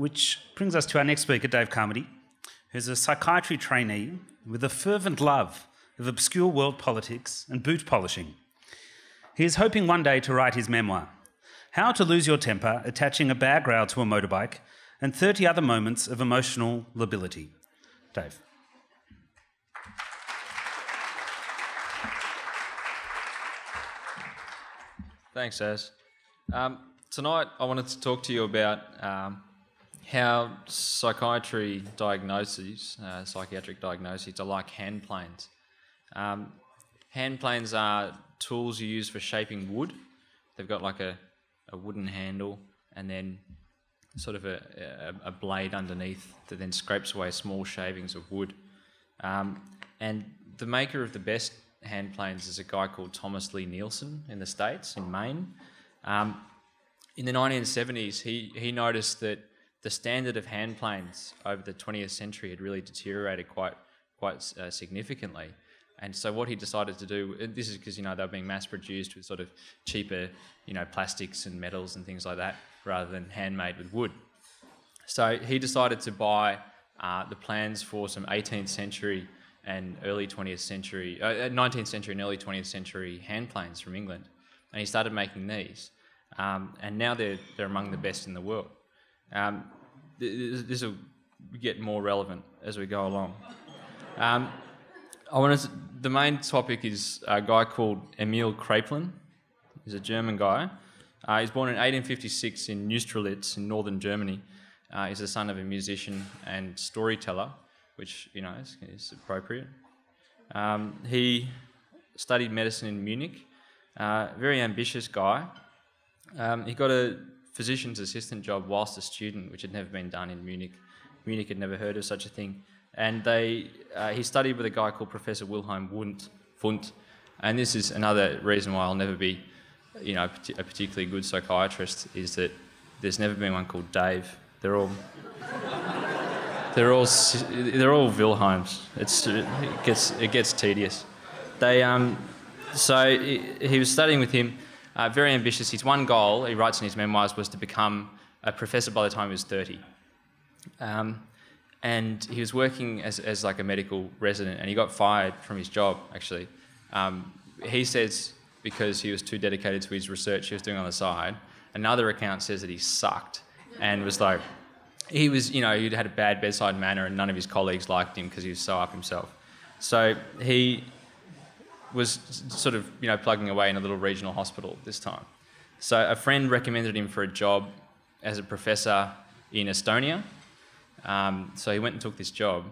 which brings us to our next speaker, Dave Carmody, who's a psychiatry trainee with a fervent love of obscure world politics and boot polishing. He is hoping one day to write his memoir, How to Lose Your Temper Attaching a Bag Rail to a Motorbike, and 30 Other Moments of Emotional Lability. Dave. Thanks, Az. Um, tonight, I wanted to talk to you about um, how psychiatry diagnoses, uh, psychiatric diagnoses, are like hand planes. Um, hand planes are tools you use for shaping wood. They've got like a, a wooden handle and then sort of a, a, a, blade underneath that then scrapes away small shavings of wood. Um, and the maker of the best hand planes is a guy called Thomas Lie-Nielsen in the States, in Maine. Um, in the 1970s, he, he noticed that the standard of hand planes over the 20th century had really deteriorated quite, quite uh, significantly. And so what he decided to do, this is because you know they were being mass produced with sort of cheaper, you know, plastics and metals and things like that, rather than handmade with wood. So he decided to buy uh, the plans for some 18th century and early 20th century, uh, 19th uh, century and early 20th century hand planes from England, and he started making these. Um, and now they're they're among the best in the world. Um, this will get more relevant as we go along. Um, I want to, the main topic is a guy called Emil Kraepelin. He's a German guy. Uh, he's born in 1856 in Neustrelitz in northern Germany. Uh, he's the son of a musician and storyteller which you know is, is appropriate. Um, he studied medicine in Munich. Uh, very ambitious guy. Um, he got a physician's assistant job whilst a student, which had never been done in Munich. Munich had never heard of such a thing. And they, uh, he studied with a guy called Professor Wilhelm Wundt, Wundt. And this is another reason why I'll never be, you know, a particularly good psychiatrist, is that there's never been one called Dave. They're all they're all they're all Wilhelms. It's it gets it gets tedious. They um, so he, he was studying with him. Uh, very ambitious. His one goal, he writes in his memoirs, was to become a professor by the time he was 30. Um, and he was working as, as like a medical resident, and he got fired from his job. Actually, um, he says because he was too dedicated to his research he was doing on the side. Another account says that he sucked and was like he was, you know, he'd had a bad bedside manner and none of his colleagues liked him because he was so up himself. So he was sort of, you know, plugging away in a little regional hospital this time. So a friend recommended him for a job as a professor in Estonia. Um, so he went and took this job.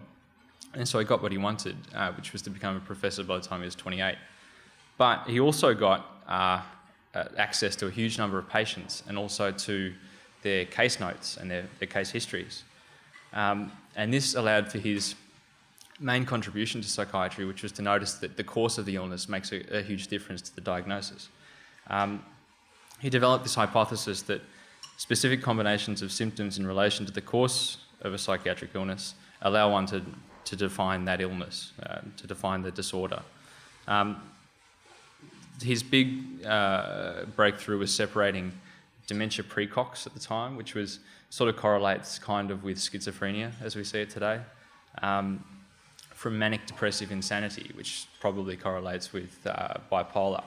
And so he got what he wanted, uh, which was to become a professor by the time he was 28. But he also got uh, access to a huge number of patients and also to their case notes and their, their case histories. Um, and this allowed for his main contribution to psychiatry, which was to notice that the course of the illness makes a, a huge difference to the diagnosis. Um, he developed this hypothesis that specific combinations of symptoms in relation to the course of a psychiatric illness allow one to, to define that illness, uh, to define the disorder. Um, his big uh, breakthrough was separating dementia precox at the time, which was sort of correlates kind of with schizophrenia as we see it today, um, from manic depressive insanity, which probably correlates with uh, bipolar.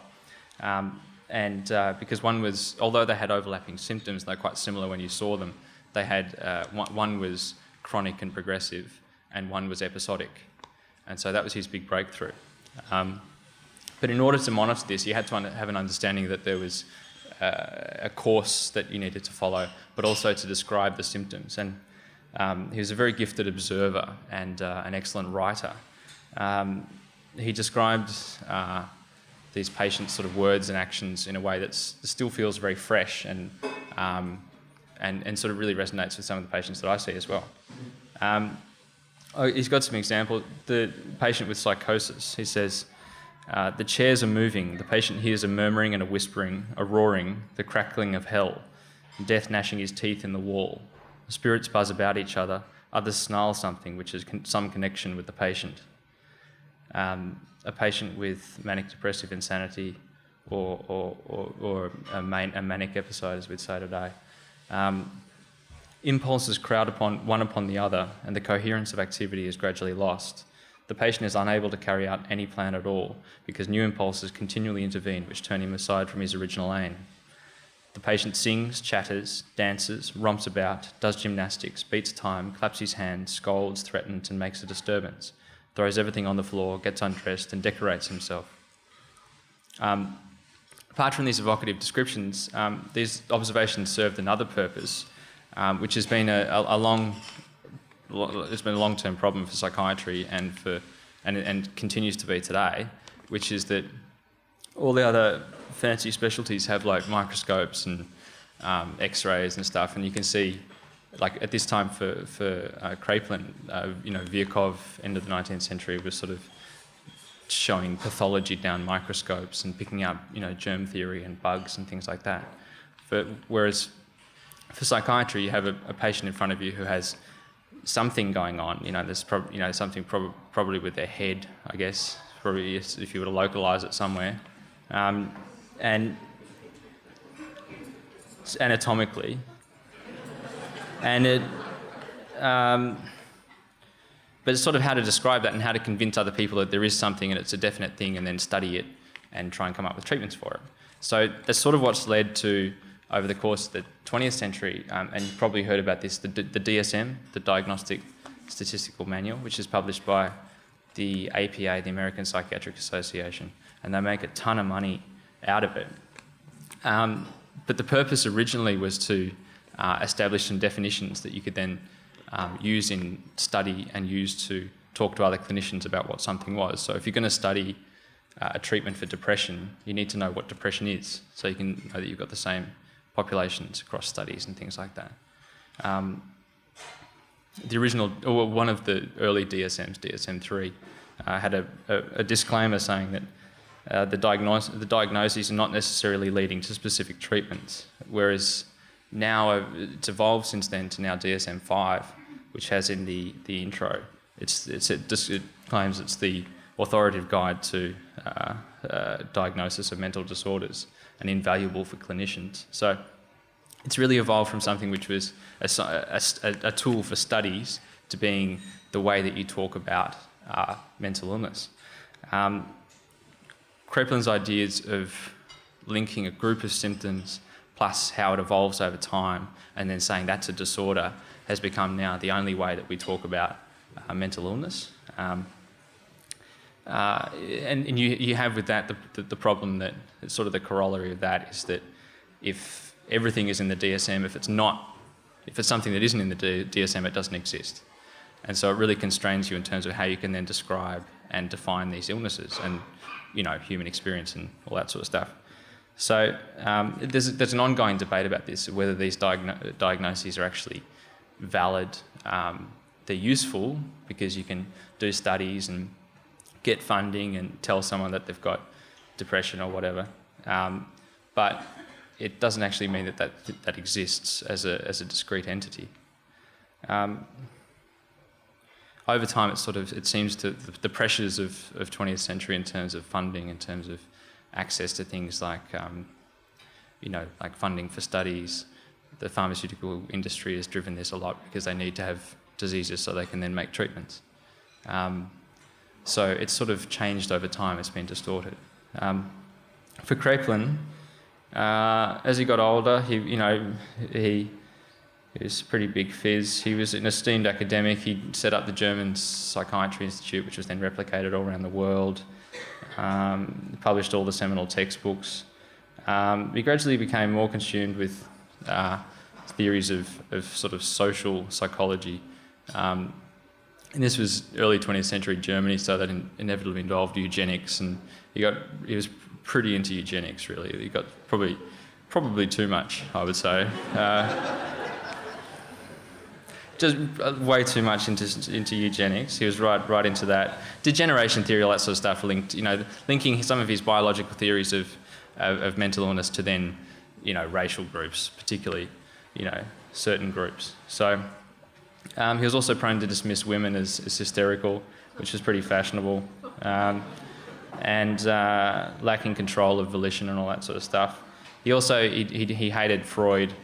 Um, and uh, because one was, although they had overlapping symptoms, they're quite similar when you saw them, they had uh, one, one was chronic and progressive, and one was episodic. And so that was his big breakthrough. Um, but in order to monitor this, you had to have an understanding that there was uh, a course that you needed to follow, but also to describe the symptoms. And um, he was a very gifted observer and uh, an excellent writer. Um, he described uh, these patients' sort of words and actions in a way that still feels very fresh and, um, and, and sort of really resonates with some of the patients that I see as well. Um, oh, he's got some example. The patient with psychosis, he says, uh, the chairs are moving. The patient hears a murmuring and a whispering, a roaring, the crackling of hell, death gnashing his teeth in the wall. Spirits buzz about each other. Others snarl something which has con- some connection with the patient. Um, a patient with manic depressive insanity or, or, or, or a, a, manic episode, as we'd say today. Um, Impulses crowd upon one upon the other, and the coherence of activity is gradually lost. The patient is unable to carry out any plan at all because new impulses continually intervene, which turn him aside from his original aim. The patient sings, chatters, dances, romps about, does gymnastics, beats time, claps his hands, scolds, threatens, and makes a disturbance, throws everything on the floor, gets undressed, and decorates himself. Um, apart from these evocative descriptions, um, these observations served another purpose, um, which has been a, a, a long, it's been a long-term problem for psychiatry and for, and, and continues to be today, which is that all the other fancy specialties have like microscopes and um, X-rays and stuff, and you can see, like at this time for for uh, uh, you know, Virchow, end of the 19th century, was sort of showing pathology down microscopes and picking up, you know, germ theory and bugs and things like that. But whereas for psychiatry, you have a, a patient in front of you who has something going on. You know, there's prob- you know something prob- probably with their head, I guess. Probably if you were to localize it somewhere, um, and anatomically, and it. Um, but it's sort of how to describe that and how to convince other people that there is something and it's a definite thing and then study it and try and come up with treatments for it. So that's sort of what's led to, over the course of the 20th century, um, and you've probably heard about this, the, the DSM, the Diagnostic Statistical Manual, which is published by the APA, the American Psychiatric Association, and they make a ton of money out of it. Um, but the purpose originally was to uh, establish some definitions that you could then um, use in study and use to talk to other clinicians about what something was. So if you're going to study uh, a treatment for depression, you need to know what depression is, so you can know that you've got the same populations across studies and things like that. Um, the original, or one of the early DSMs, DSM-3, uh, had a, a, a, disclaimer saying that uh, the, diagnos- the diagnoses are not necessarily leading to specific treatments, whereas now uh, it's evolved since then to now DSM-5, which has in the, the intro, it's, it's, it, just, it claims it's the authoritative guide to uh, uh, diagnosis of mental disorders and invaluable for clinicians. So it's really evolved from something which was a, a, a tool for studies to being the way that you talk about uh, mental illness. Um, Kraepelin's ideas of linking a group of symptoms plus how it evolves over time and then saying that's a disorder has become now the only way that we talk about uh, mental illness. Um, uh, and, and you, you have with that the, the, the, problem that sort of the corollary of that is that if everything is in the DSM, if it's not, if it's something that isn't in the D- DSM, it doesn't exist. And so it really constrains you in terms of how you can then describe and define these illnesses and, you know, human experience and all that sort of stuff. So um, there's, there's an ongoing debate about this, whether these diagno- diagnoses are actually valid. Um, they're useful because you can do studies and get funding and tell someone that they've got depression or whatever. Um, but it doesn't actually mean that that, that exists as a, as a discrete entity. Over time, it sort of it seems to the, the, pressures of, of 20th century in terms of funding, in terms of access to things like um, you know like funding for studies, the pharmaceutical industry has driven this a lot because they need to have diseases so they can then make treatments. Um, so it's sort of changed over time, it's been distorted. Um, for Kraepelin, uh, as he got older, he, you know, he, he was a pretty big fizz. He was an esteemed academic. He set up the German Psychiatry Institute, which was then replicated all around the world. Um, published all the seminal textbooks. Um, he gradually became more consumed with uh, theories of, of sort of social psychology. Um, and this was early 20th century Germany, so that in, inevitably involved eugenics, and he got he was pretty into eugenics. Really, he got probably probably too much, I would say. Uh, just uh, way too much into into eugenics. He was right right into that degeneration theory, all that sort of stuff. Linked, you know, linking some of his biological theories of of, of mental illness to then you know, racial groups, particularly, you know, certain groups. So um, he was also prone to dismiss women as, as hysterical, which was pretty fashionable, um, and uh, lacking control of volition and all that sort of stuff. He also he, he, he hated Freud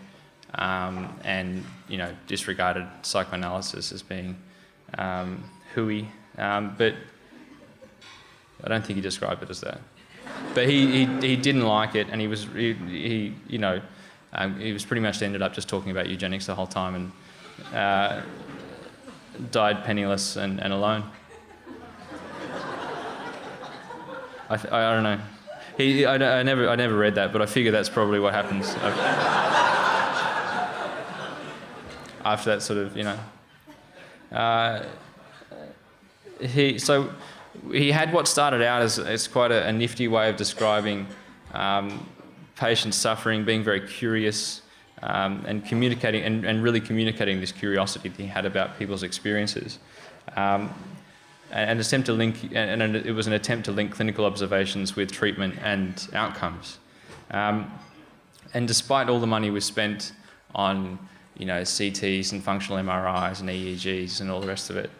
um, and you know disregarded psychoanalysis as being um, hooey. Um, but I don't think he described it as that. But he, he, he didn't like it, and he was he, he you know um, he was pretty much ended up just talking about eugenics the whole time and uh, died penniless and, and alone. I, th- I, don't know. He, I, I, never, I never read that, but I figure that's probably what happens after that sort of, you know. Uh, he, so he had what started out as, as quite a, a nifty way of describing um, patient suffering, being very curious, um, and communicating and, and, really communicating this curiosity that he had about people's experiences. Um, and, attempt to link, and, and, it was an attempt to link clinical observations with treatment and outcomes. Um, and despite all the money we spent on, you know, CTs and functional MRIs and EEGs and all the rest of it,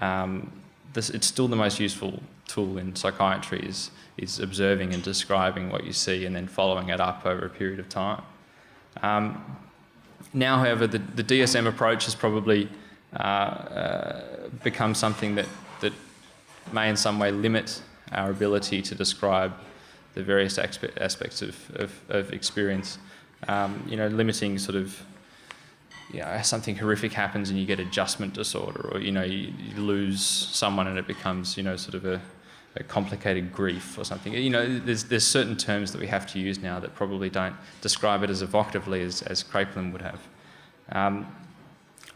um, this, it's still the most useful tool in psychiatry is, is observing and describing what you see and then following it up over a period of time. Um, now, however, the, the DSM approach has probably uh, uh, become something that that may in some way limit our ability to describe the various aspects of, of, of experience. Um, you know, limiting sort of, you know, something horrific happens and you get adjustment disorder, or you know, you, you lose someone and it becomes, you know, sort of a, a, complicated grief or something. You know, there's there's certain terms that we have to use now that probably don't describe it as evocatively as as Kraepelin would have. Um,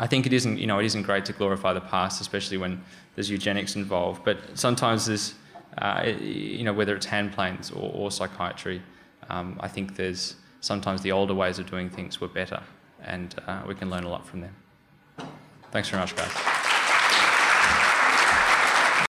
I think it isn't, you know, it isn't great to glorify the past, especially when there's eugenics involved. But sometimes there's, uh, you know, whether it's hand planes or, or psychiatry, um, I think there's sometimes the older ways of doing things were better, and uh, we can learn a lot from them. Thanks very much, guys.